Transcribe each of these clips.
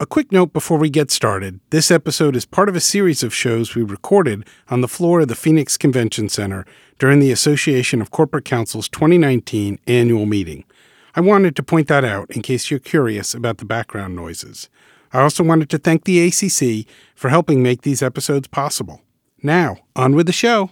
A quick note before we get started this episode is part of a series of shows we recorded on the floor of the Phoenix Convention Center during the Association of Corporate Counsel's 2019 annual meeting. I wanted to point that out in case you're curious about the background noises. I also wanted to thank the ACC for helping make these episodes possible. Now, on with the show.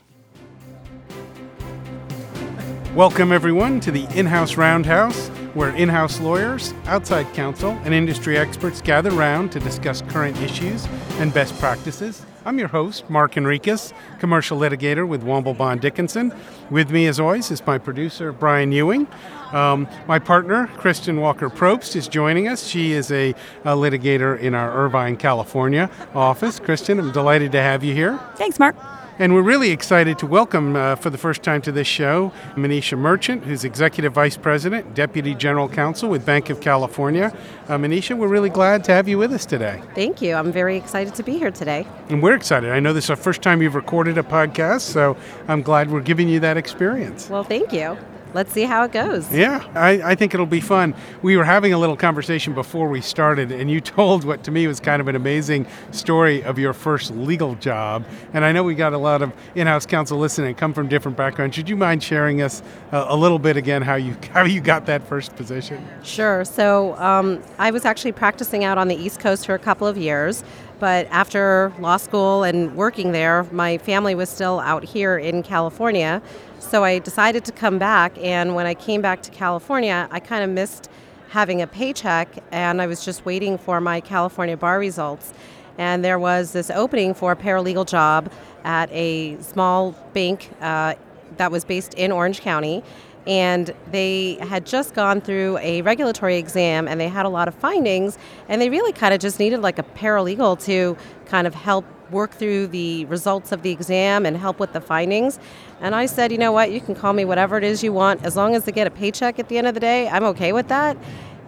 Welcome, everyone, to the In House Roundhouse where in house lawyers, outside counsel, and industry experts gather round to discuss current issues and best practices. I'm your host, Mark Henriques, commercial litigator with Womble Bond Dickinson. With me, as always, is my producer, Brian Ewing. Um, my partner, Kristen Walker Probst, is joining us. She is a, a, litigator in our Irvine, California office. Kristen, I'm delighted to have you here. Thanks, Mark. And we're really excited to welcome uh, for the first time to this show Manisha Merchant, who's Executive Vice President, Deputy General Counsel with Banc of California. Uh, Manisha, we're really glad to have you with us today. Thank you. I'm very excited to be here today. And we're excited. I know this is the first time you've recorded a podcast, so I'm glad we're giving you that experience. Well, thank you let's see how it goes. Yeah, I, I, think it'll be fun. We were having a little conversation before we started, and you told what to me was kind of an amazing story of your first legal job. And I know we got a lot of in-house counsel listening, come from different backgrounds. Would you mind sharing us a, a little bit again how you how you got that first position? Sure. So um, I was actually practicing out on the East Coast for a couple of years. But after law school and working there, my family was still out here in California. So I decided to come back, and when I came back to California, I kind of missed having a paycheck, and I was just waiting for my California bar results. And there was this opening for a paralegal job at a small bank uh, that was based in Orange County. And they had just gone through a regulatory exam and they had a lot of findings, and they really kind of just needed like a paralegal to kind of help work through the results of the exam and help with the findings. And I said, you know what, you can call me whatever it is you want. As long as they get a paycheck at the end of the day, I'm okay with that.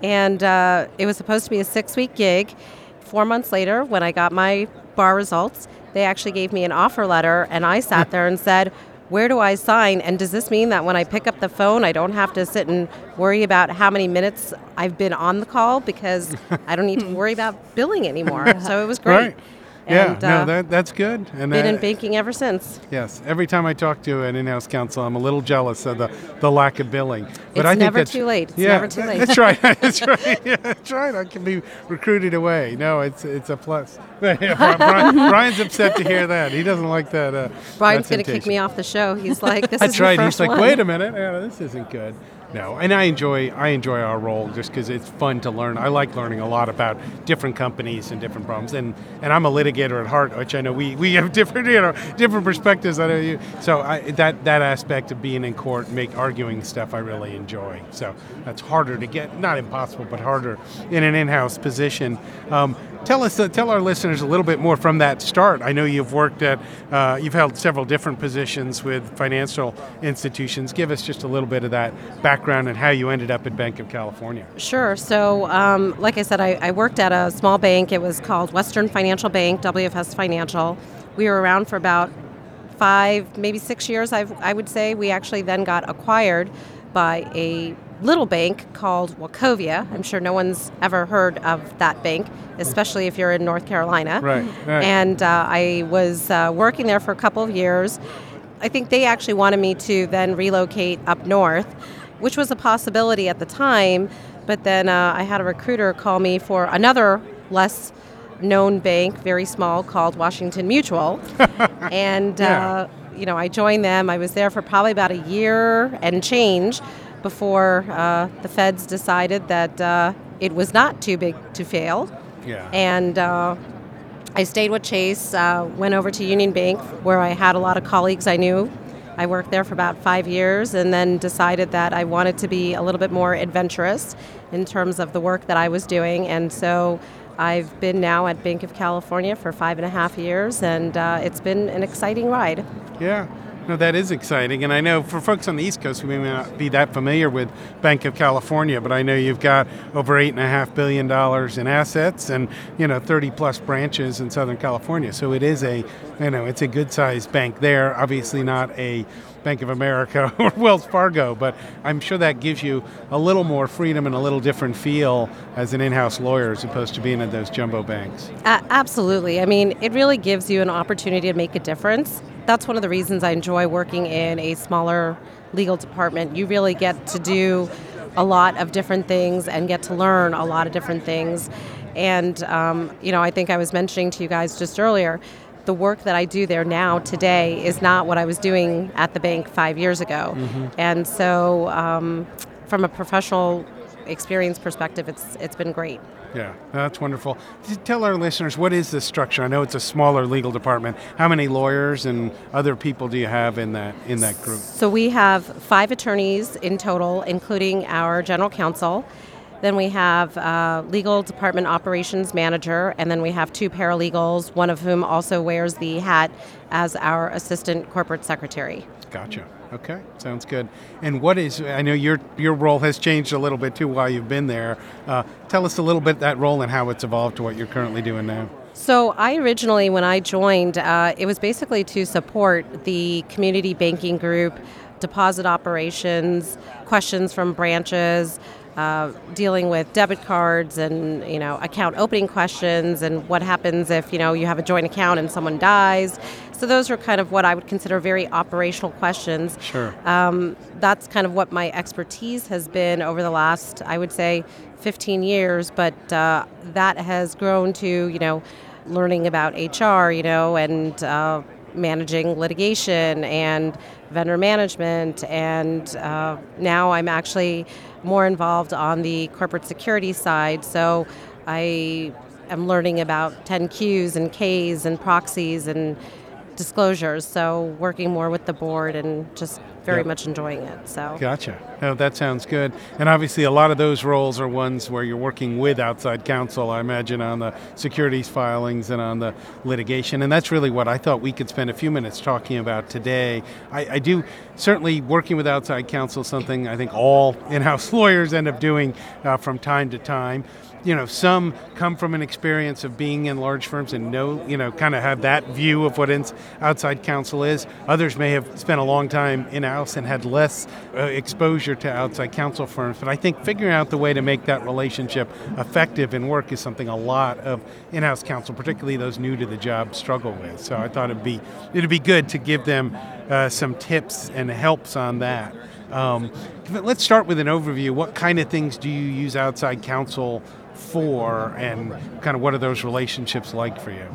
And uh, it was supposed to be a six week gig. Four months later, when I got my bar results, they actually gave me an offer letter, and I sat there and said, where do I sign? And does this mean that when I pick up the phone, I don't have to sit and worry about how many minutes I've been on the call because I don't need to worry about billing anymore? So it was great. Right. And, yeah, no, uh, that, that's good. And been in banking ever since. Yes, every time I talk to an in-house counsel, I'm a little jealous of the, the lack of billing. But it's I think never that's, too late. It's yeah, never too late. That's right. that's right. Yeah, that's right. I can be recruited away. No, it's it's a plus. Brian, Brian's upset to hear that. He doesn't like that. Uh, Brian's going to kick me off the show. He's like, "This is." that's right. He's like, one. wait a minute, yeah, this isn't good." No, and I enjoy I enjoy our role just because it's fun to learn. I like learning a lot about different companies and different problems, and and I'm a litigator at heart, which I know we, we have different you know different perspectives. I you, so I, that that aspect of being in court, make arguing stuff, I really enjoy. So that's harder to get, not impossible, but harder in an in-house position. Um, tell us, uh, tell our listeners a little bit more from that start. I know you've worked at, uh, you've held several different positions with financial institutions. Give us just a little bit of that background and how you ended up at Banc of California. Sure. So, um, like I said, I, I worked at a small bank. It was called Western Financial Bank, WFS Financial. We were around for about five, maybe six years, I've, I would say. We actually then got acquired by a little bank called Wachovia. I'm sure no one's ever heard of that bank, especially if you're in North Carolina. Right. right. And uh, I was uh, working there for a couple of years. I think they actually wanted me to then relocate up north, which was a possibility at the time. But then uh, I had a recruiter call me for another less known bank, very small, called Washington Mutual. and, yeah. Uh, you know, I joined them. I was there for probably about a year and change before uh, the feds decided that uh, it was not too big to fail. Yeah. And uh, I stayed with Chase, uh, went over to Union Bank, where I had a lot of colleagues I knew. I worked there for about five years and then decided that I wanted to be a little bit more adventurous in terms of the work that I was doing. And so I've been now at Banc of California for five and a half years, and uh, it's been an exciting ride. Yeah. No, that is exciting. And I know for folks on the East Coast who may not be that familiar with Banc of California, but I know you've got over $8.5 billion in assets and, you know, 30 plus branches in Southern California. So it is a, you know, it's a good sized bank there. Obviously not a Bank of America or Wells Fargo, but I'm sure that gives you a little more freedom and a little different feel as an in house lawyer as opposed to being at those jumbo banks. Uh, absolutely. I mean, it really gives you an opportunity to make a difference. That's one of the reasons I enjoy working in a smaller legal department. You really get to do a lot of different things and get to learn a lot of different things. And, um, you know, I think I was mentioning to you guys just earlier the work that I do there now today is not what I was doing at the bank five years ago. Mm-hmm. And so, um, from a professional experience perspective, it's it's been great. Yeah, that's wonderful. Tell our listeners what is the structure. I know it's a smaller legal department. How many lawyers and other people do you have in that in that group? So we have five attorneys in total, including our general counsel. Then we have uh, legal department operations manager, and then we have two paralegals, one of whom also wears the hat as our assistant corporate secretary. Gotcha. Okay, sounds good. And what is? I know your your role has changed a little bit too while you've been there. Uh, tell us a little bit that role and how it's evolved to what you're currently doing now. So I originally, when I joined, uh, it was basically to support the community banking group, deposit operations, questions from branches, uh, dealing with debit cards and you know account opening questions and what happens if you know you have a joint account and someone dies. So those are kind of what I would consider very operational questions. Sure. Um, that's kind of what my expertise has been over the last, I would say, 15 years. But uh, that has grown to you know learning about HR, you know, and uh, managing litigation and vendor management, and uh, now I'm actually more involved on the corporate security side. So I am learning about 10Qs and Ks and proxies and disclosures. So working more with the board and just very yep. much enjoying it. So gotcha. Oh, that sounds good. And obviously, a lot of those roles are ones where you're working with outside counsel. I imagine on the securities filings and on the litigation. And that's really what I thought we could spend a few minutes talking about today. I, I do certainly working with outside counsel something I think all in-house lawyers end up doing uh, from time to time you know, some come from an experience of being in large firms and know, you know, kind of have that view of what outside counsel is. Others may have spent a long time in house and had less uh, exposure to outside counsel firms. But I think figuring out the way to make that relationship effective in work is something a lot of in-house counsel, particularly those new to the job, struggle with. So I thought it'd be it'd be good to give them uh, some tips and helps on that. Um, let's start with an overview. What kind of things do you use outside counsel for, and kind of what are those relationships like for you?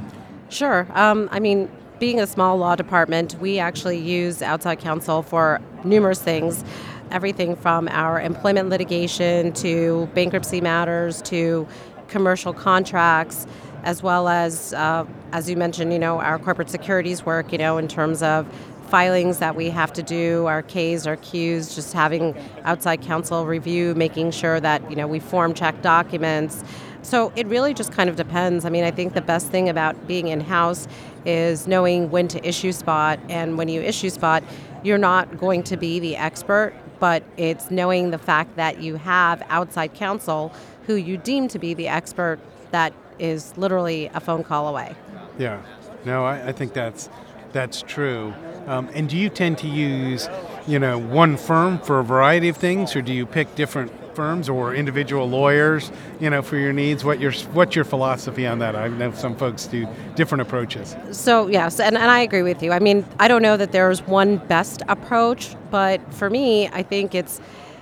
Sure. Um, I mean, being a small law department, we actually use outside counsel for numerous things. Everything from our employment litigation to bankruptcy matters to commercial contracts, as well as, uh, as you mentioned, you know, our corporate securities work, you know, in terms of filings that we have to do, our Ks, our Qs, just having outside counsel review, making sure that you know we form check documents. So it really just kind of depends. I mean, I think the best thing about being in house is knowing when to issue spot, and when you issue spot, you're not going to be the expert, but it's knowing the fact that you have outside counsel who you deem to be the expert that is literally a phone call away. Yeah, no, I, I think that's that's true. Um, and do you tend to use, you know, one firm for a variety of things, or do you pick different firms or individual lawyers, you know, for your needs? What your what's your philosophy on that? I know some folks do different approaches. So yes, and, and I agree with you. I mean, I don't know that there's one best approach, but for me, I think it's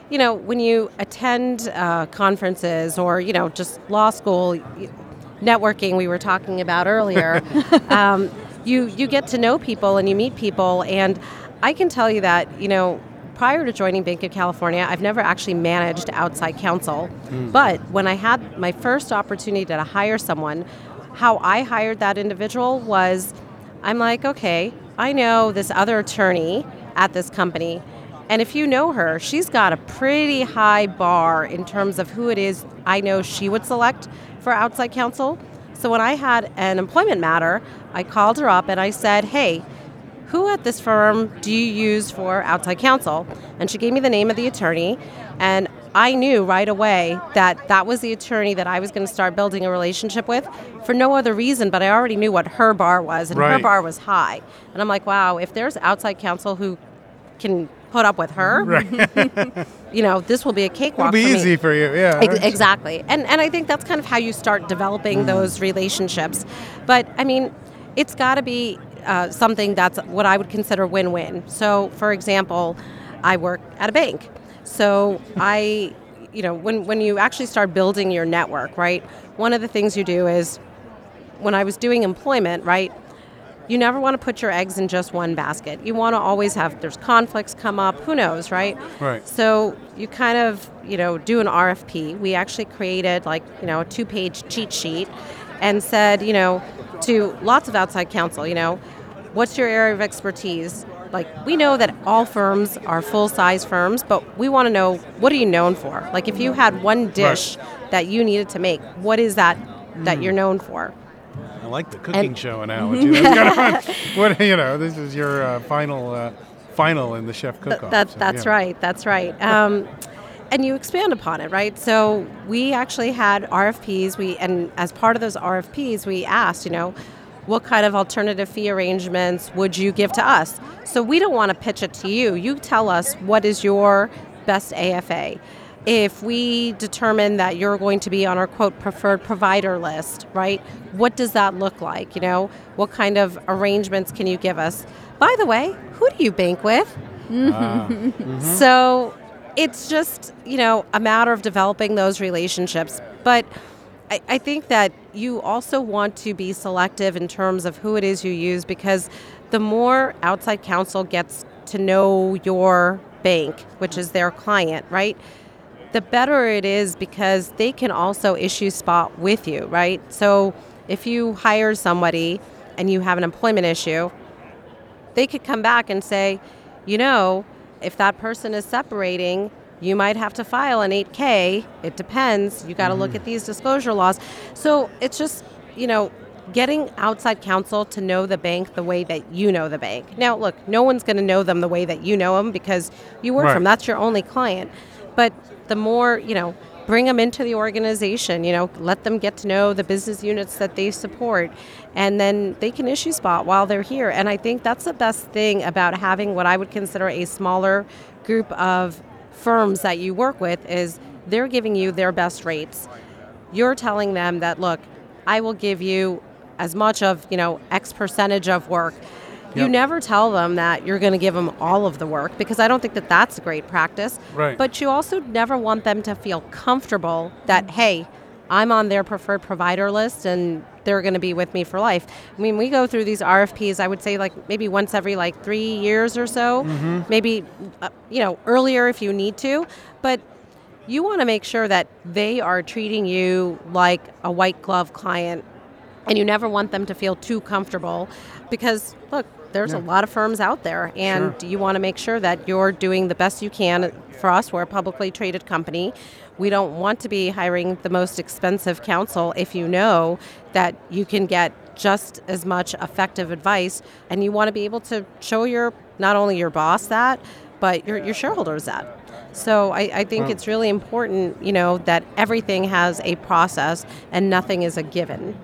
you know, when you attend uh, conferences or, you know, just law school, networking we were talking about earlier, um, you you get to know people and you meet people and I can tell you that, you know, prior to joining Banc of California, I've never actually managed outside counsel. Mm. But when I had my first opportunity to hire someone, how I hired that individual was I'm like, okay, I know this other attorney at this company. And if you know her, she's got a pretty high bar in terms of who it is I know she would select for outside counsel. So when I had an employment matter, I called her up and I said, hey, who at this firm do you use for outside counsel? And she gave me the name of the attorney, and I knew right away that that was the attorney that I was going to start building a relationship with for no other reason, but I already knew what her bar was, and her bar was high. And I'm like, wow, if there's outside counsel who can put up with her, you know, this will be a cakewalk. It'll be for me. easy for you. Yeah. Ex- Exactly. And and I think that's kind of how you start developing those relationships. But I mean, it's got to be uh, something that's what I would consider win-win. So, for example, I work at a bank. So, I you know, when when you actually start building your network, right? One of the things you do is when I was doing employment, right? You never want to put your eggs in just one basket. You want to always have there's conflicts come up, who knows, right? Right. So you kind of, you know, do an RFP. We actually created like, you know, a two-page cheat sheet and said, you know, to lots of outside counsel, you know, what's your area of expertise? Like we know that all firms are full-size firms, but we want to know what are you known for? Like if you had one dish that you needed to make, what is that that hmm. you're known for? I like the cooking show analogy. That's kind of. What you know, this is your uh, final uh, final in the chef cook-off. that, so, that's yeah. right. That's right. Um, and you expand upon it, right? So we actually had RFPs. We and as part of those RFPs, we asked, you know, what kind of alternative fee arrangements would you give to us? So we don't want to pitch it to you. You tell us what is your best AFA. If we determine that you're going to be on our quote preferred provider list, right? What does that look like? You know, what kind of arrangements can you give us? By the way, who do you bank with? Mm-hmm. So it's just, you know, a matter of developing those relationships. But I, I think that you also want to be selective in terms of who it is you use because the more outside counsel gets to know your bank, which is their client, right? The better it is because they can also issue spot with you, right? So if you hire somebody and you have an employment issue, they could come back and say, you know, if that person is separating, you might have to file an 8K. It depends. You got to look mm-hmm. at these disclosure laws. So it's just, you know, getting outside counsel to know the bank the way that you know the bank. Now, look, no one's going to know them the way that you know them because you work Right. them. That's your only client. But the more, you know, bring them into the organization, you know, let them get to know the business units that they support, and then they can issue spot while they're here. And I think that's the best thing about having what I would consider a smaller group of firms that you work with is they're giving you their best rates. You're telling them that, look, I will give you as much of, you know, X percentage of work. You never tell them that you're going to give them all of the work because I don't think that that's a great practice. Right. But you also never want them to feel comfortable that, hey, I'm on their preferred provider list and they're going to be with me for life. I mean, we go through these RFPs, I would say like maybe once every like three years or so, maybe, uh, you know, earlier if you need to. But you want to make sure that they are treating you like a white glove client and you never want them to feel too comfortable because look there's a lot of firms out there and you want to make sure that you're doing the best you can for us? We're a publicly traded company. We don't want to be hiring the most expensive counsel if you know that you can get just as much effective advice and you want to be able to show your not only your boss that but your, your shareholders that. So I, I think it's really important, you know, that everything has a process and nothing is a given.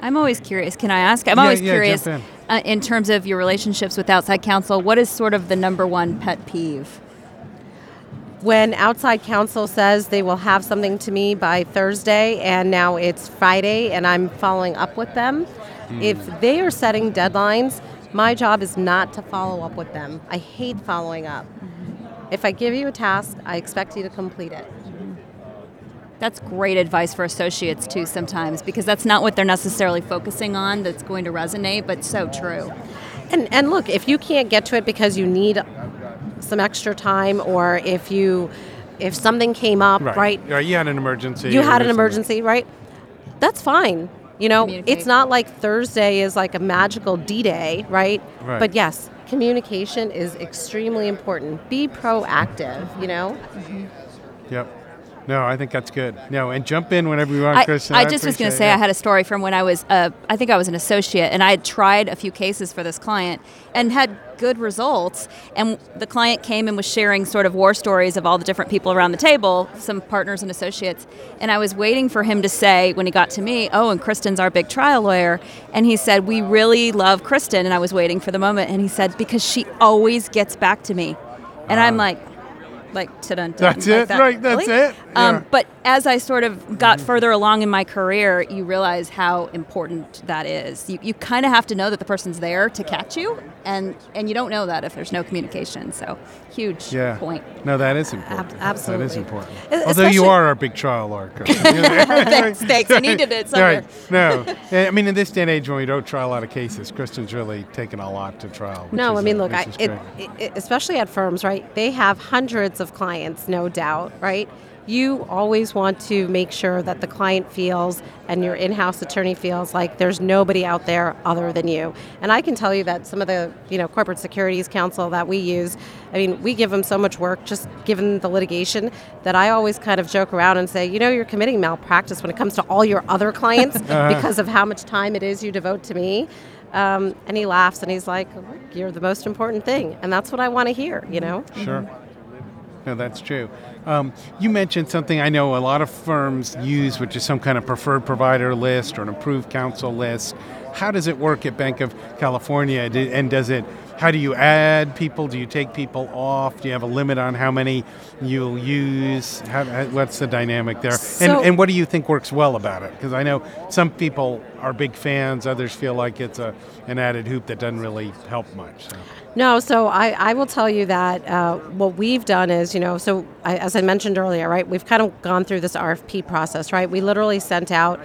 I'm always curious. Can I ask? I'm Yeah, always yeah, curious. jump uh, in terms of your relationships with outside counsel. What is sort of the number one pet peeve? When outside counsel says they will have something to me by Thursday and now it's Friday and I'm following up with them, if they are setting deadlines, my job is not to follow up with them. I hate following up. If I give you a task, I expect you to complete it. That's great advice for associates too sometimes because that's not what they're necessarily focusing on that's going to resonate, but so true. And and look, if you can't get to it because you need some extra time, or if you if something came up, right? Right. You had an emergency. You had an this- emergency, right? That's fine. You know, it's not like Thursday is like a magical D day, right? Right. But yes, communication is extremely important. Be proactive, you know? Yep. No, I think that's good. No, and jump in whenever you want, I, Kristen. I just was going to say it. I had a story from when I was, uh, I think I was an associate, and I had tried a few cases for this client and had good results. And the client came and was sharing sort of war stories of all the different people around the table, some partners and associates. And I was waiting for him to say when he got to me, "Oh, and Kristen's our big trial lawyer." And he said, "We really love Kristen." And I was waiting for the moment, and he said, "Because she always gets back to me." And I'm like. Like to dun That's like it, that. right, that's Really? it, yeah. Um, but as I sort of got further along in my career, you realize how important that is. You, you kind of have to know that the person's there to catch you, and, and you don't know that if there's no communication. So, huge Yeah. point. No, that is important. Ab- That is important. E- Although you are our big trial lawyer. Thanks, thanks. I needed it somewhere. Right. No, I mean in this day and age when we don't try a lot of cases, Kristen's really taken a lot to trial. No, is, I mean, uh, look, I, it, it, especially at firms, right? They have hundreds of clients, no doubt, right? You always want to make sure that the client feels and your in-house attorney feels like there's nobody out there other than you. And I can tell you that some of the, you know, corporate securities counsel that we use, I mean, we give them so much work just given the litigation that I always kind of joke around and say, you know, you're committing malpractice when it comes to all your other clients because of how much time it is you devote to me. Um, and he laughs and he's like, You're the most important thing. And that's what I want to hear, you know? Sure. No, that's true. Um, you mentioned something I know a lot of firms use, which is some kind of preferred provider list or an approved counsel list. How does it work at Banc of California? And does it? How do you add people? Do you take people off? Do you have a limit on how many you'll use? How, what's the dynamic there? So- and, and what do you think works well about it? Because I know some people are big fans. Others feel like it's a an added hoop that doesn't really help much. So. No, so I, I will tell you that uh, what we've done is, you know, so I, as I mentioned earlier, right, we've kind of gone through this RFP process, right? We literally sent out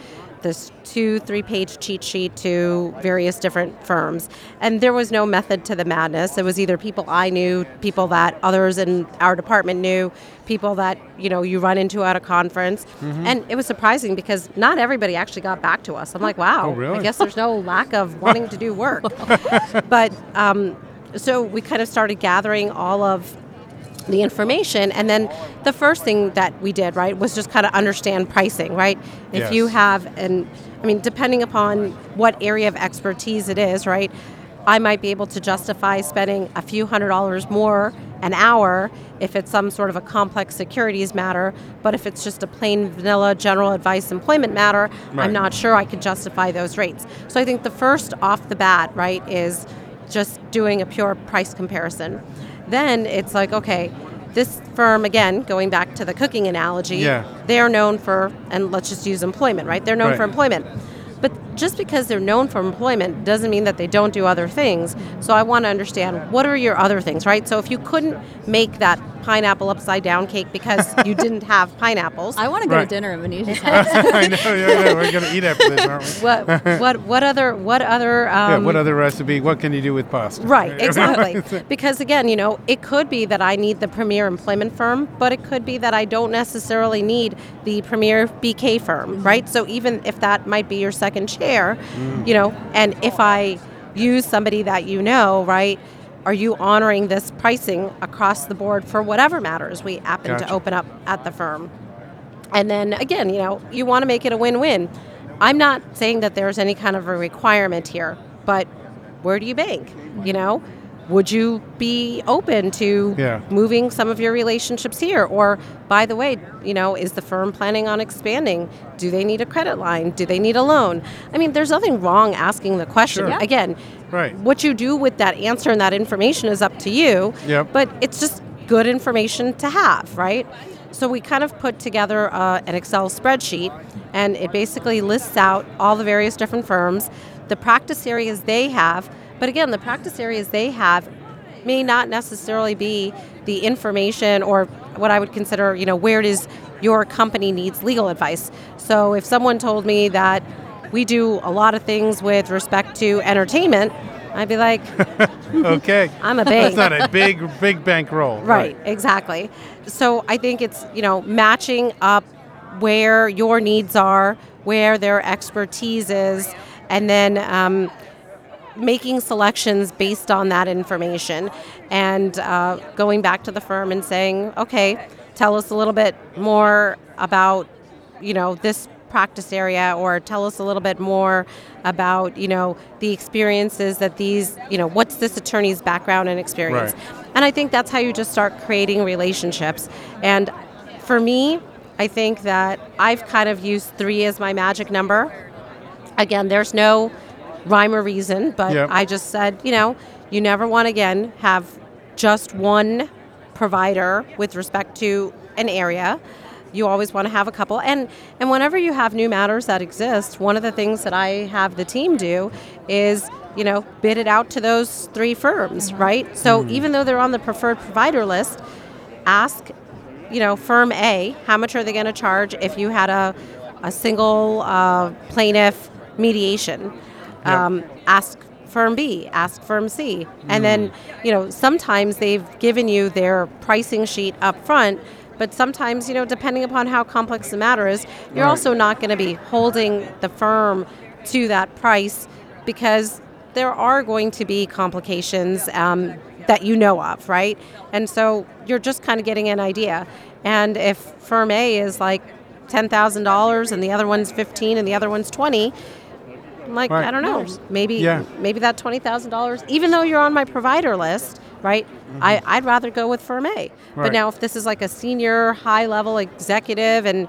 this two, three page cheat sheet to various different firms. And there was no method to the madness. It was either people I knew, people that others in our department knew, people that, you know, you run into at a conference. And it was surprising because not everybody actually got back to us. I'm like, wow, Oh, really? I guess there's no lack of wanting to do work. but um, so we kind of started gathering all of the information and then the first thing that we did right was just kind of understand pricing right if Yes. you have and i mean depending upon what area of expertise it is right i might be able to justify spending a few hundred dollars more an hour if it's some sort of a complex securities matter but if it's just a plain vanilla general advice employment matter Right. i'm not sure i could justify those rates so i think the first off the bat right is just doing a pure price comparison. Then it's like, okay, this firm, again, going back to the cooking analogy, Yeah. they're known for, and let's just use employment, right? They're known Right. for employment. But just because they're known for employment doesn't mean that they don't do other things. So I want to understand what are your other things, right? So if you couldn't make that pineapple upside down cake because you didn't have pineapples, I want to go Right. to dinner at Venetia's house. I know, yeah, yeah, we're going to eat after this, aren't we? what what what other what other um, yeah, what other recipe? What can you do with pasta? Right, exactly. because again, you know, it could be that I need the premier employment firm, but it could be that I don't necessarily need the premier BK firm, right? So even if that might be your second chair, mm. you know, and if I use somebody that you know, right? Are you honoring this pricing across the board for whatever matters we happen Gotcha. to open up at the firm? And then again, you know, you want to make it a win-win. I'm not saying that there's any kind of a requirement here, but where do you bank? You know, would you be open to Yeah. moving some of your relationships here? Or by the way, you know, is the firm planning on expanding? Do they need a credit line? Do they need a loan? I mean, there's nothing wrong asking the question. Sure. Again, Right. what you do with that answer and that information is up to you. Yep. But it's just good information to have, right? So we kind of put together uh, an Excel spreadsheet, and it basically lists out all the various different firms, the practice areas they have. But again, the practice areas they have may not necessarily be the information or what I would consider, you know, where it is your company needs legal advice. So if someone told me that we do a lot of things with respect to entertainment, I'd be like, Okay. I'm a bank. That's not a big, big bank bankroll. Right, exactly. So I think it's, you know, matching up where your needs are, where their expertise is, and then um, making selections based on that information and uh, going back to the firm and saying, okay, tell us a little bit more about, you know, this practice area or tell us a little bit more about you know the experiences that these you know what's this attorney's background and experience. Right. and i think that's how you just start creating relationships. And for me i think that i've kind of used three as my magic number. Again there's no rhyme or reason but Yep. i just said you know you never want again have just one provider with respect to an area. You always want to have a couple. And and whenever you have new matters that exist one of the things that i have the team do is you know bid it out to those three firms right? So even though they're on the preferred provider list ask you know firm a how much are they going to charge if you had a, a single uh, plaintiff mediation Yeah. um, ask firm b ask firm c and then you know sometimes they've given you their pricing sheet up front but sometimes you know depending upon how complex the matter is you're Right. also not going to be holding the firm to that price because there are going to be complications um, that you know of, right? And so you're just kind of getting an idea. And if firm A is like ten thousand dollars and the other one's fifteen and the other one's twenty, I'm like, Right. I don't know. Maybe Yeah. maybe that twenty thousand dollars, even though you're on my provider list, right? I, I'd rather go with firm A. But Mm-hmm. Now if this is like a senior high level executive and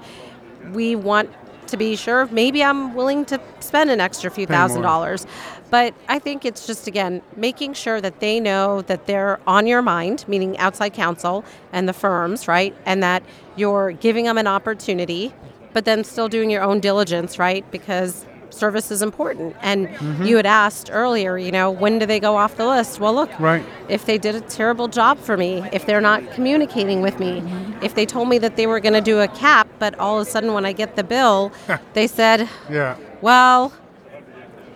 we want to be sure maybe i'm willing to spend an extra few Pay thousand more. dollars but i think it's just again making sure that they know that they're on your mind meaning outside counsel and the firms right and that you're giving them an opportunity but then still doing your own diligence right because service is important and Mm-hmm. you had asked earlier you know when do they go off the list well look Right. if they did a terrible job for me, if they're not communicating with me, if they told me that they were going to do a cap, but all of a sudden when I get the bill, they said, Yeah. well,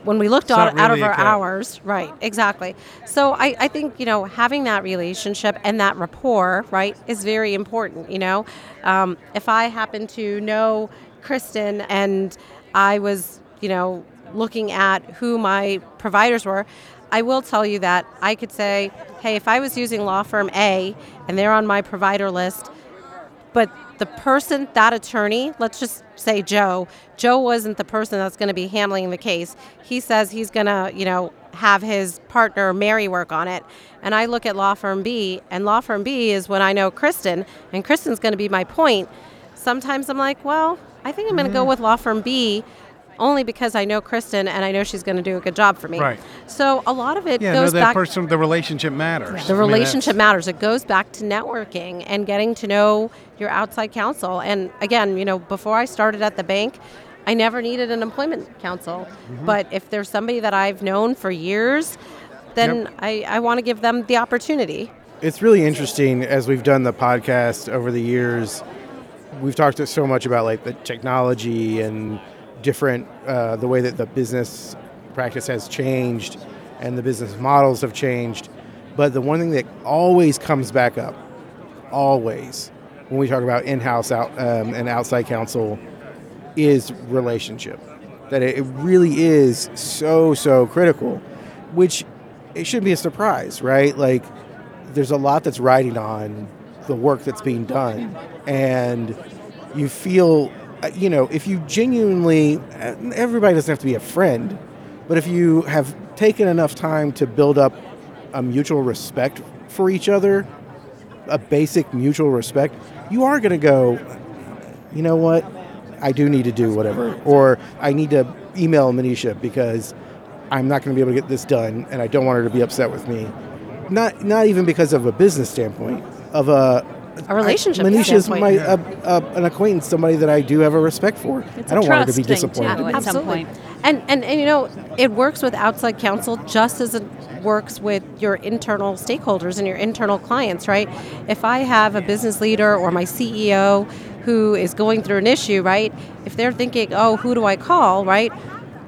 when we looked out, not out of our hours, right, exactly. So I, I think, you know, having that relationship and that rapport, right, is very important, you know. Um, if I happen to know Kristen and I was, you know, looking at who my providers were, I will tell you that I could say, hey, if I was using law firm A and they're on my provider list, but the person, that attorney, let's just say Joe, Joe wasn't the person that's going to be handling the case. He says he's going to, you know, have his partner Mary work on it. And I look at law firm B, and law firm B is when I know Kristen, and Kristen's going to be my point. Sometimes I'm like, well, I think I'm going to go mm. with law firm B only because I know Kristen and I know she's going to do a good job for me. Right. So a lot of it Yeah, no, goes that back person, the relationship matters. the I relationship that's- matters. It goes back to networking and getting to know your outside counsel. And again, you know, before I started at the bank, I never needed an employment counsel. Mm-hmm. But if there's somebody that I've known for years, then Yep. I, I want to give them the opportunity. It's really interesting as we've done the podcast over the years. We've talked so much about like the technology and different uh, the way that the business practice has changed and the business models have changed. But the one thing that always comes back up, always, when we talk about in-house out um, and outside counsel, is relationship. That it really is so so critical, which it shouldn't be a surprise, right? Like there's a lot that's riding on the work that's being done, and you feel, you know, if you genuinely, uh, everybody doesn't have to be a friend, but if you have taken enough time to build up a mutual respect for each other, a basic mutual respect, you are going to go, you know what? I do need to do whatever, or I need to email Manisha because I'm not going to be able to get this done, and I don't want her to be upset with me. Not not even because of a business standpoint, of a A relationship I, Manisha's standpoint. my a, a, an acquaintance, somebody that I do have a respect for. It's I a don't want her to trust be thing, too. disappointed. at some point. And, and and you know, it works with outside counsel just as it works with your internal stakeholders and your internal clients, right? If I have a business leader or my CEO who is going through an issue, right? If they're thinking, "Oh, who do I call?" right?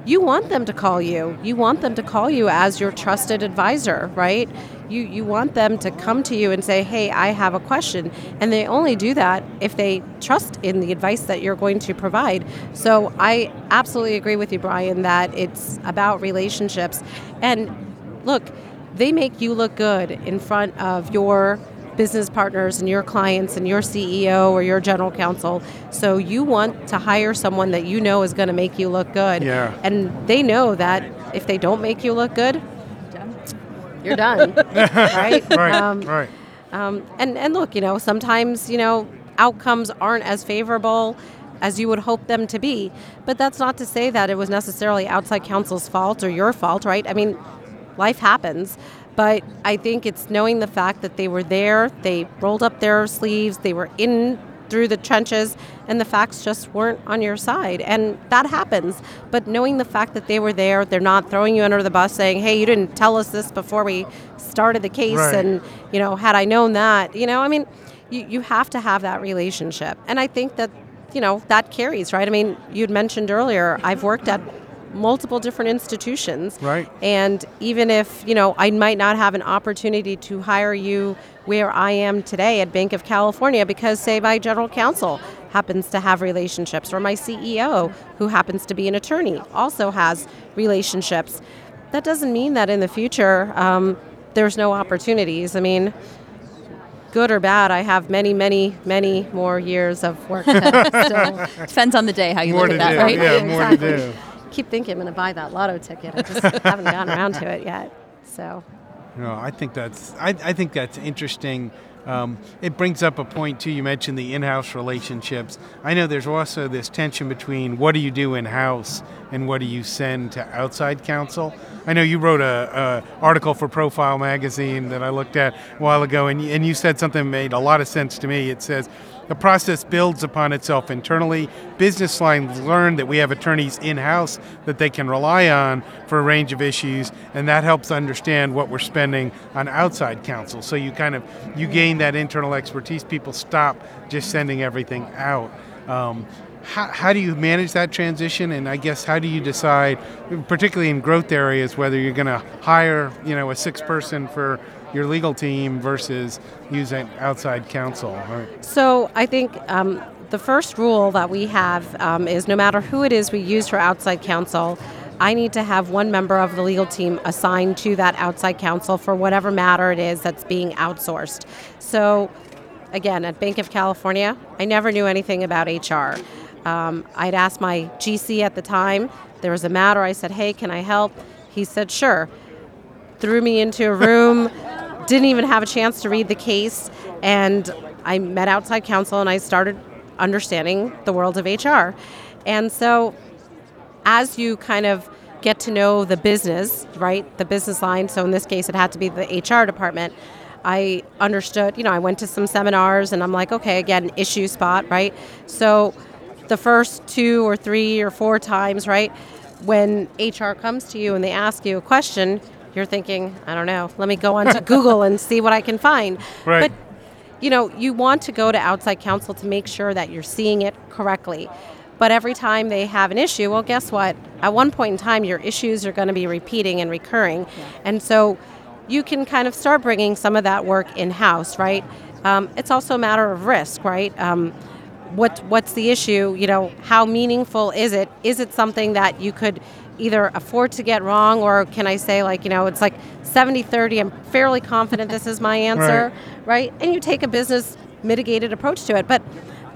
You want them to call you. You want them to call you as your trusted advisor, right? You you want them to come to you and say, "Hey, I have a question." And they only do that if they trust in the advice that you're going to provide. So, I absolutely agree with you, Brian, that it's about relationships. And look, they make you look good in front of your business partners and your clients and your CEO or your general counsel. So you want to hire someone that you know is going to make you look good. Yeah. And they know that if they don't make you look good, you're done. right? Right, Um, right. um, and and look, you know, sometimes you know outcomes aren't as favorable as you would hope them to be. But that's not to say that it was necessarily outside counsel's fault or your fault, right? I mean, life happens. But I think it's knowing the fact that they were there, they rolled up their sleeves, they were in through the trenches, and the facts just weren't on your side. And that happens. But knowing the fact that they were there, they're not throwing you under the bus saying, hey, you didn't tell us this before we started the case. Right. And, you know, had I known that, you know, I mean, you, you have to have that relationship. And I think that, you know, that carries, right? I mean, you'd mentioned earlier, I've worked at multiple different institutions. Right. And even if, you know, I might not have an opportunity to hire you where I am today at Banc of California because, say, my general counsel happens to have relationships, or my CEO, who happens to be an attorney, also has relationships. That doesn't mean that in the future um, there's no opportunities. I mean, good or bad, I have many, many, many more years of work to still Depends on the day how you More look at that, do. right? Yeah, more to do. Keep thinking I'm going to buy that lotto ticket. I just haven't gotten around to it yet. So, No, I think that's I, I think that's interesting. Um, it brings up a point too. You mentioned the in-house relationships. I know there's also this tension between what do you do in-house and what do you send to outside counsel. I know you wrote a, a article for Profile Magazine that I looked at a while ago, and and you said something that made a lot of sense to me. It says the process builds upon itself internally. Business lines learn that we have attorneys in house that they can rely on for a range of issues, and that helps understand what we're spending on outside counsel. So you kind of you gain that internal expertise. People stop just sending everything out. Um, how, how do you manage that transition? And I guess how do you decide, particularly in growth areas, whether you're going to hire you know a six person for your legal team versus using outside counsel? Right. so I think um, the first rule that we have um, is no matter who it is we use for outside counsel, I need to have one member of the legal team assigned to that outside counsel for whatever matter it is that's being outsourced. So, again, at Banc of California, I never knew anything about HR. Um, I'd asked my GC at the time, there was a matter, I said, hey, can I help? He said, sure. Threw me into a room, didn't even have a chance to read the case, and I met outside counsel and I started understanding the world of HR. And so, as you kind of get to know the business, right, the business line, so in this case it had to be the HR department, I understood, you know, I went to some seminars and I'm like, okay, again, issue spot, right? So the first two or three or four times, right, when HR comes to you and they ask you a question, you're thinking, I don't know, let me go onto Google and see what I can find. Right. But you know, you want to go to outside counsel to make sure that you're seeing it correctly. But every time they have an issue, well, guess what? At one point in time, your issues are going to be repeating and recurring. Yeah. And so you can kind of start bringing some of that work in house, right? Um, it's also a matter of risk, right? Um, what what's the issue you know how meaningful is it is it something that you could either afford to get wrong or can i say like you know it's like 70 30 i'm fairly confident this is my answer right. and you take a business mitigated approach to it but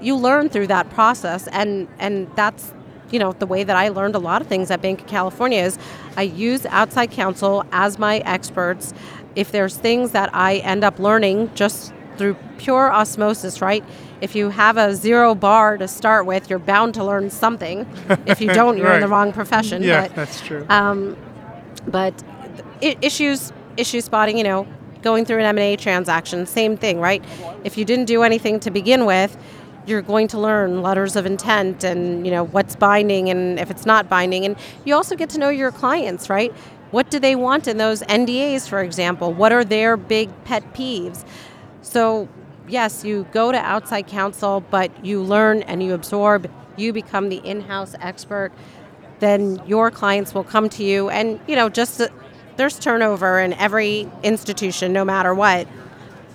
you learn through that process and and that's you know the way that i learned a lot of things at banc of california is i use outside counsel as my experts if there's things that i end up learning just through pure osmosis, right? If you have a zero bar to start with, you're bound to learn something. If you don't, you're in the wrong profession. Yeah, but, that's true. Um, but I- issues, issue spotting, you know, going through an M&A transaction, same thing, right? If you didn't do anything to begin with, you're going to learn letters of intent and you know what's binding and if it's not binding and you also get to know your clients right what do they want in those ndas for example what are their big pet peeves so, yes, you go to outside counsel, but you learn and you absorb, you become the in house expert. Then your clients will come to you, and you know, just uh, there's turnover in every institution, no matter what.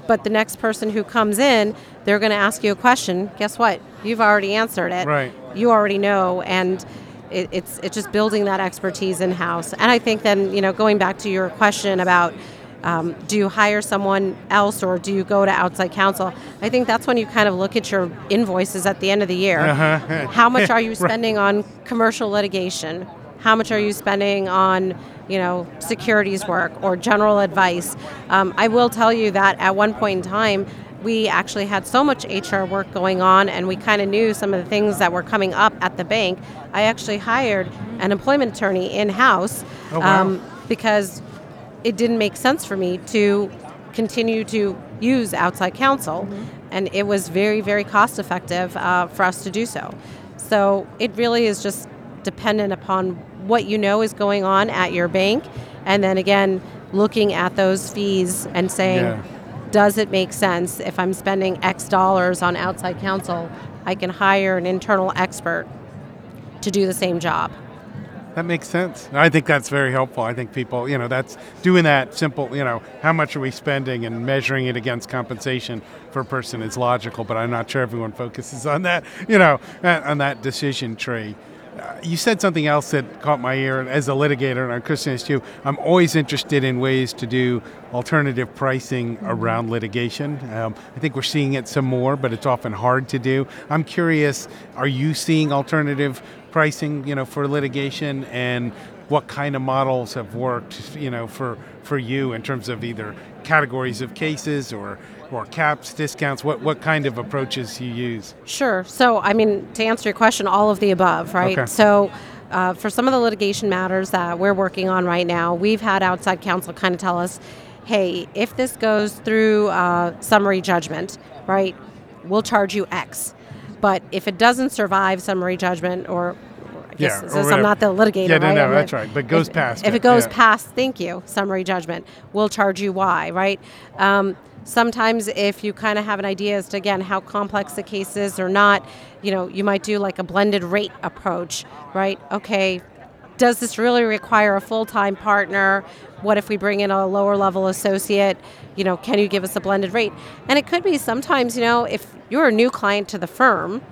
But the next person who comes in, they're going to ask you a question. Guess what? You've already answered it. Right. You already know, and it, it's it's just building that expertise in house. And I think then you know, going back to your question about Um, do you hire someone else or do you go to outside counsel? I think that's when you kind of look at your invoices at the end of the year. Uh-huh. How much are you spending on commercial litigation? How much are you spending on, you know, securities work or general advice? Um, I will tell you that at one point in time, we actually had so much HR work going on, and we kind of knew some of the things that were coming up at the bank. I actually hired an employment attorney in house Oh, wow. because it didn't make sense for me to continue to use outside counsel, and it was very, very cost effective uh, for us to do so. So it really is just dependent upon what you know is going on at your bank, and then again, looking at those fees and saying, Yeah. does it make sense if I'm spending X dollars on outside counsel? I can hire an internal expert to do the same job. That makes sense. I think that's very helpful. I think people, you know, that's doing that simple, you know, how much are we spending and measuring it against compensation for a person is logical, but I'm not sure everyone focuses on that, you know, on that decision tree. Uh, you said something else that caught my ear as a litigator, and I'm Christian too. I'm always interested in ways to do alternative pricing around litigation. Um, I think we're seeing it some more, but it's often hard to do. I'm curious: Are you seeing alternative pricing, you know, for litigation, and what kind of models have worked, you know, for for you in terms of either categories of cases or or caps, discounts? What what kind of approaches you use? Sure. So, I mean, to answer your question, all of the above, right? Okay. So, uh, for some of the litigation matters that we're working on right now, we've had outside counsel kind of tell us, hey, if this goes through uh, summary judgment, right, we'll charge you X. But if it doesn't survive summary judgment, or, or I guess Yeah, since I'm not the litigator, Yeah, no, right? no, that's right, but goes if- past If it, it goes yeah. past, thank you, summary judgment, we'll charge you Y, right? Um, sometimes if you kind of have an idea as to again how complex the case is or not, you know, you might do like a blended rate approach, right? Okay, does this really require a full-time partner? What if we bring in a lower level associate? You know, can you give us a blended rate? And it could be sometimes, you know, if you're a new client to the firm,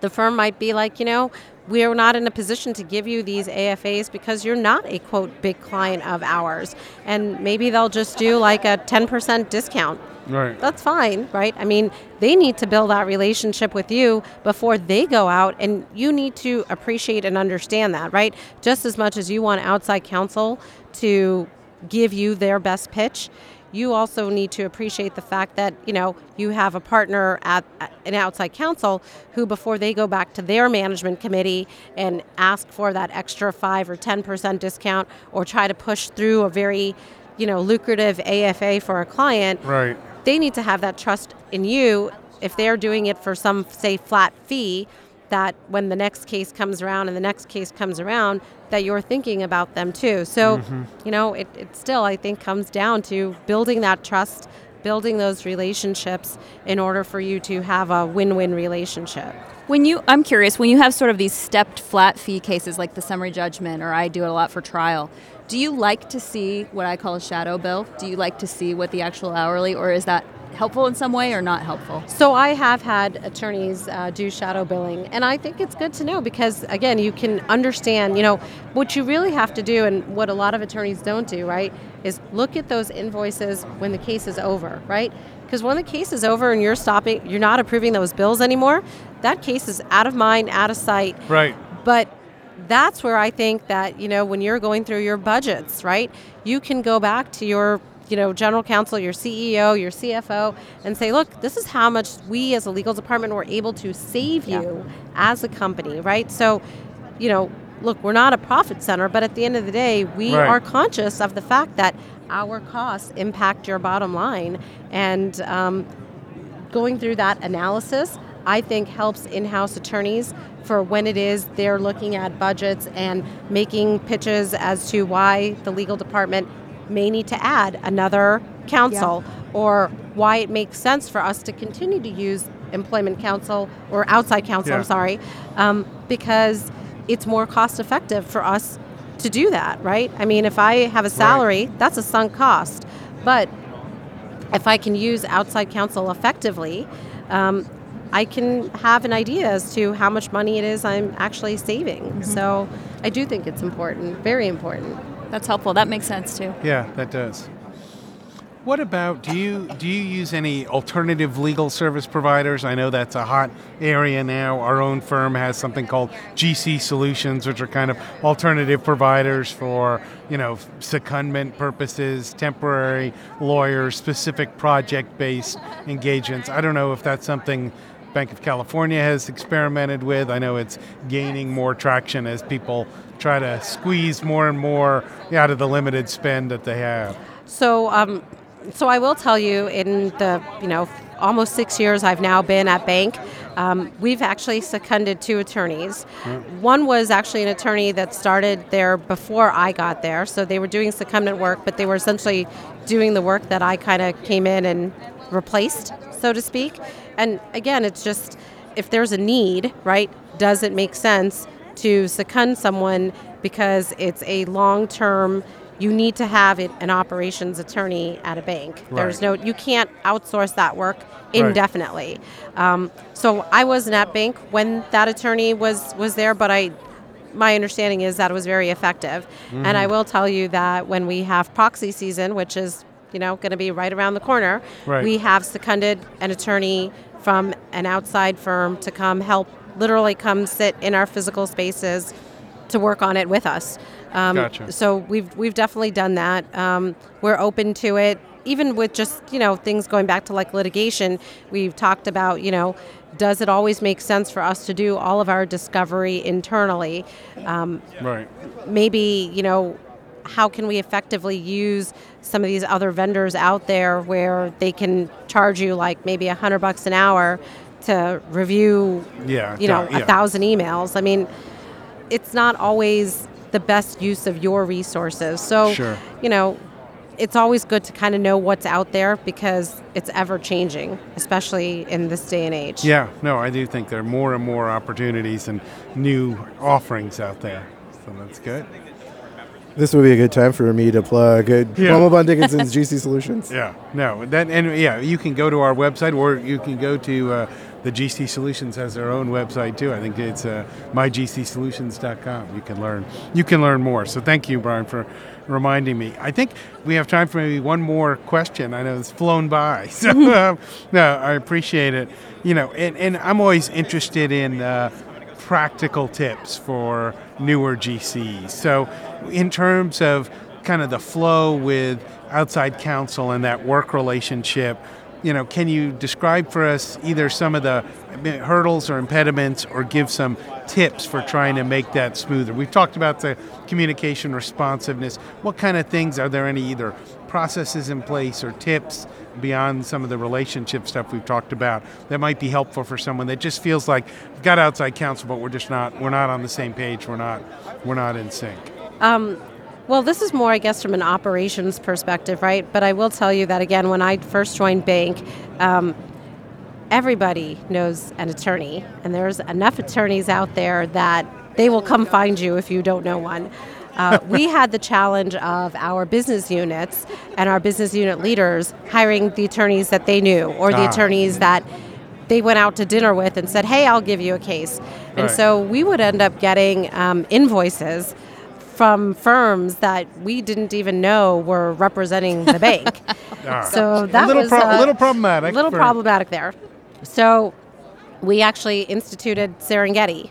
the firm might be like, you know, we're not in a position to give you these AFAs because you're not a quote big client of ours. And maybe they'll just do like a 10% discount. Right. That's fine, right? I mean, they need to build that relationship with you before they go out, and you need to appreciate and understand that, right? Just as much as you want outside counsel to give you their best pitch, you also need to appreciate the fact that you know you have a partner at, at an outside counsel who before they go back to their management committee and ask for that extra 5 or 10% discount or try to push through a very you know lucrative AFA for a client Right. they need to have that trust in you if they're doing it for some say flat fee that when the next case comes around and the next case comes around that you're thinking about them too. So mm-hmm. you know it, it still i think comes down to building that trust building those relationships in order for you to have a win-win relationship. When you, I'm curious, when you have sort of these stepped flat fee cases like the summary judgment, or I do it a lot for trial, do you like to see what I call a shadow bill? Do you like to see what the actual hourly, or is that helpful in some way or not helpful? So I have had attorneys uh, do shadow billing, and I think it's good to know because again, you can understand. You know, what you really have to do, and what a lot of attorneys don't do, right, is look at those invoices when the case is over, right? Because when the case is over and you're stopping, you're not approving those bills anymore. That case is out of mind, out of sight. Right. But that's where I think that, you know, when you're going through your budgets, right, you can go back to your, you know, general counsel, your CEO, your CFO, and say, look, this is how much we as a legal department were able to save Yeah. you as a company, right? So, you know, look, we're not a profit center, but at the end of the day, we Right. are conscious of the fact that our costs impact your bottom line. And, um, going through that analysis, I think helps in house attorneys for when it is they're looking at budgets and making pitches as to why the legal department may need to add another counsel or why it makes sense for us to continue to use employment counsel or outside counsel, Yeah. I'm sorry, um, because it's more cost effective for us to do that, right? I mean, if I have a salary, that's a sunk cost. But if I can use outside counsel effectively, um, I can have an idea as to how much money it is I'm actually saving. Mm-hmm. So I do think it's important, very important. That's helpful. That makes sense too. Yeah, that does. What about do you do you use any alternative legal service providers? I know that's a hot area now. Our own firm has something called GC Solutions, which are kind of alternative providers for you know secondment purposes, temporary lawyers, specific project-based engagements. I don't know if that's something Banc of California has experimented with. I know it's gaining more traction as people try to squeeze more and more out of the limited spend that they have. So, um, so I will tell you, in the you know almost six years I've now been at Banc, um, we've actually seconded two attorneys. One was actually an attorney that started there before I got there, so they were doing secondment work, but they were essentially doing the work that I kind of came in and replaced, so to speak. And again, it's just if there's a need, right? Does it make sense to second someone because it's a long-term you need to have it, an operations attorney at a bank. There's no, you can't outsource that work indefinitely. Um, so I wasn't at bank when that attorney was was there, but I, my understanding is that it was very effective. And I will tell you that when we have proxy season, which is you know going to be right around the corner, Right. we have seconded an attorney from an outside firm to come help, literally come sit in our physical spaces to work on it with us. Um, Gotcha. So we've we've definitely done that. Um, we're open to it, even with just you know things going back to like litigation. We've talked about you know, does it always make sense for us to do all of our discovery internally? Um, Right. maybe you know how can we effectively use some of these other vendors out there where they can charge you like maybe a hundred bucks an hour to review Yeah, you know yeah. a thousand emails i mean it's not always the best use of your resources so Sure. you know it's always good to kind of know what's out there because it's ever changing especially in this day and age Yeah, no, I do think there are more and more opportunities and new offerings out there. So that's good. This would be a good time for me to plug uh, Yeah. Womble Bond Dickinson's GC Solutions. Yeah, no, that and yeah, you can go to our website or you can go to uh, the GC Solutions has their own website too. I think it's uh, mygcsolutions.com. You can learn you can learn more. So thank you, Brian, for reminding me. I think we have time for maybe one more question. I know it's flown by, so um, no, I appreciate it. You know, and, and I'm always interested in. Uh, practical tips for newer GCs. So, in terms of kind of the flow with outside counsel and that work relationship, you know, can you describe for us either some of the hurdles or impediments or give some tips for trying to make that smoother? We've talked about the communication responsiveness. What kind of things are there any either processes in place or tips beyond some of the relationship stuff we've talked about that might be helpful for someone that just feels like we've got outside counsel but we're just not we're not on the same page we're not we're not in sync Well, this is more, I guess, from an operations perspective, right? But I will tell you that again, when I first joined Banc, um, everybody knows an attorney, and there's enough attorneys out there that they will come find you if you don't know one. Uh, we had the challenge of our business units and our business unit leaders hiring the attorneys that they knew or the Ah. attorneys that they went out to dinner with and said, "Hey, I'll give you a case." And Right. so we would end up getting um, invoices from firms that we didn't even know were representing the bank. Ah. so that a little was pro- uh, a little problematic A little for- problematic there. So we actually instituted Serengeti.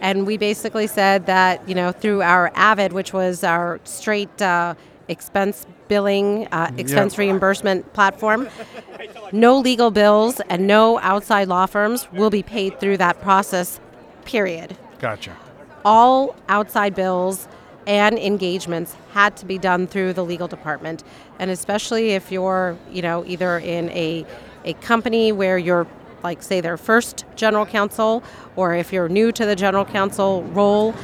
And we basically said that, you know, through our Avid, which was our straight uh, expense billing, uh, expense reimbursement platform, no legal bills and no outside law firms will be paid through that process, period. Gotcha. All outside bills and engagements had to be done through the legal department. And especially if you're you know either in a, a company where you're like say their first general counsel or if you're new to the general counsel role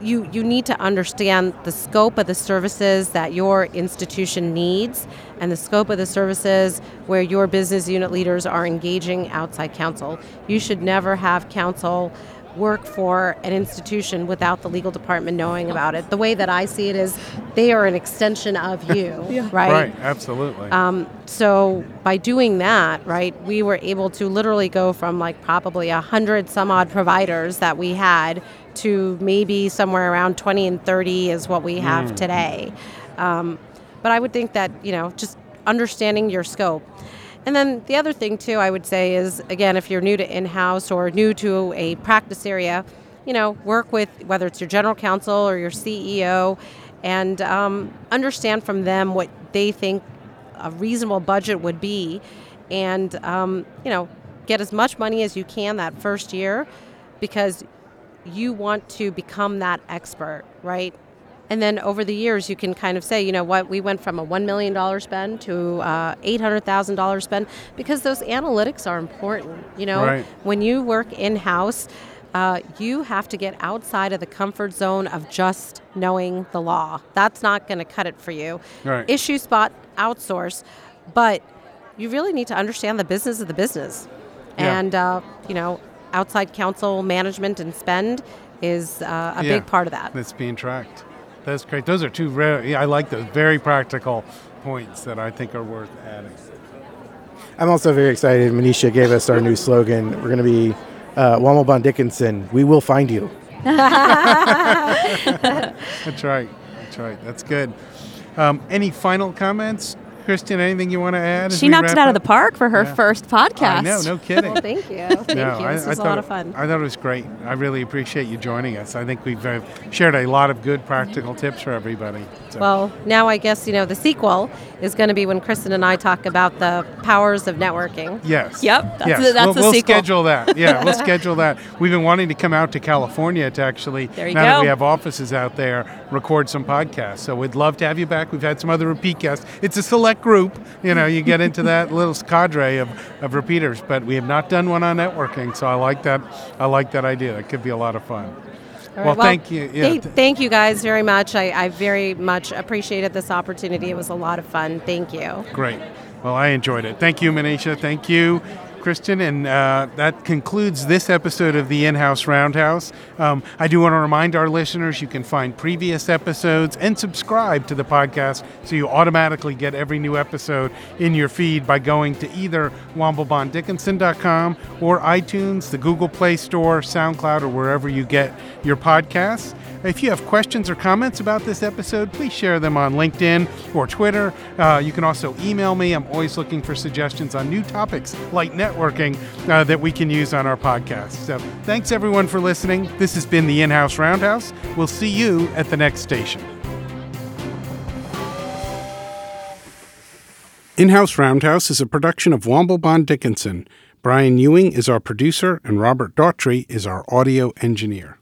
you you need to understand the scope of the services that your institution needs and the scope of the services where your business unit leaders are engaging outside counsel. You should never have counsel work for an institution without the legal department knowing about it. The way that I see it is they are an extension of you, right? right absolutely Um, so by doing that, right, we were able to literally go from like probably a hundred some odd providers that we had to maybe somewhere around 20 and 30 is what we have today. Um, But I would think that, you know, just understanding your scope. And then the other thing, too, I would say is again, if you're new to in house or new to a practice area, you know, work with whether it's your general counsel or your CEO and um, understand from them what they think a reasonable budget would be. And, um, you know, get as much money as you can that first year because you want to become that expert, right? And then over the years, you can kind of say, you know what, we went from a $1 million spend to uh, $800,000 spend because those analytics are important. You know, Right. when you work in house, uh, you have to get outside of the comfort zone of just knowing the law. That's not going to cut it for you. Right. Issue spot, outsource, but you really need to understand the business of the business. Yeah. And, uh, you know, outside counsel management and spend is uh, a Yeah, big part of that. That's being tracked. That's great. Those are two. Yeah, I like those very practical points that I think are worth adding. I'm also very excited. Manisha gave us our new slogan. We're going to be uh, Womble Bond Dickinson. We will find you. That's right. That's right. That's good. Um, any final comments, Kristen? Anything you want to add? She knocked it wrap out of the park for her Yeah. first podcast. No. No kidding. Well, thank you. Thank No, you. I- This I was a thought lot it- of fun. I thought it was great. I really appreciate you joining us. I think we've uh, shared a lot of good practical tips for everybody. So, Well, now I guess, you know, the sequel is going to be when Kristen and I talk about the powers of networking. yes. Yep, that's yes. the- that's we'll, the we'll sequel. schedule that. Yeah, we'll schedule that. We've been wanting to come out to California to actually, There you now that we have offices out there, record some podcasts. So we'd love to have you back. We've had some other repeat guests. It's a select group. You know, you get into that little cadre of, of repeaters, but we have not done one on networking. So I like that. I like that idea. That could be a lot of fun. All Well, right, thank you. Yeah, thank, th- thank you guys very much. I, I very much appreciated this opportunity. It was a lot of fun. Thank you. Great. Well, I enjoyed it. Thank you, Manisha. Thank you, Kristen. And uh, that concludes this episode of the In House Roundhouse. Um, I do want to remind our listeners you can find previous episodes and subscribe to the podcast so you automatically get every new episode in your feed by going to either womblebonddickinson.com or iTunes, the Google Play Store, SoundCloud, or wherever you get your podcasts. If you have questions or comments about this episode, please share them on LinkedIn or Twitter. Uh, you can also email me. I'm always looking for suggestions on new topics like networking uh, that we can use on our podcast. So thanks everyone for listening. This has been the In House Roundhouse. We'll see you at the next station. In House Roundhouse is a production of Womble Bond Dickinson. Brian Ewing is our producer, and Robert Daughtry is our audio engineer.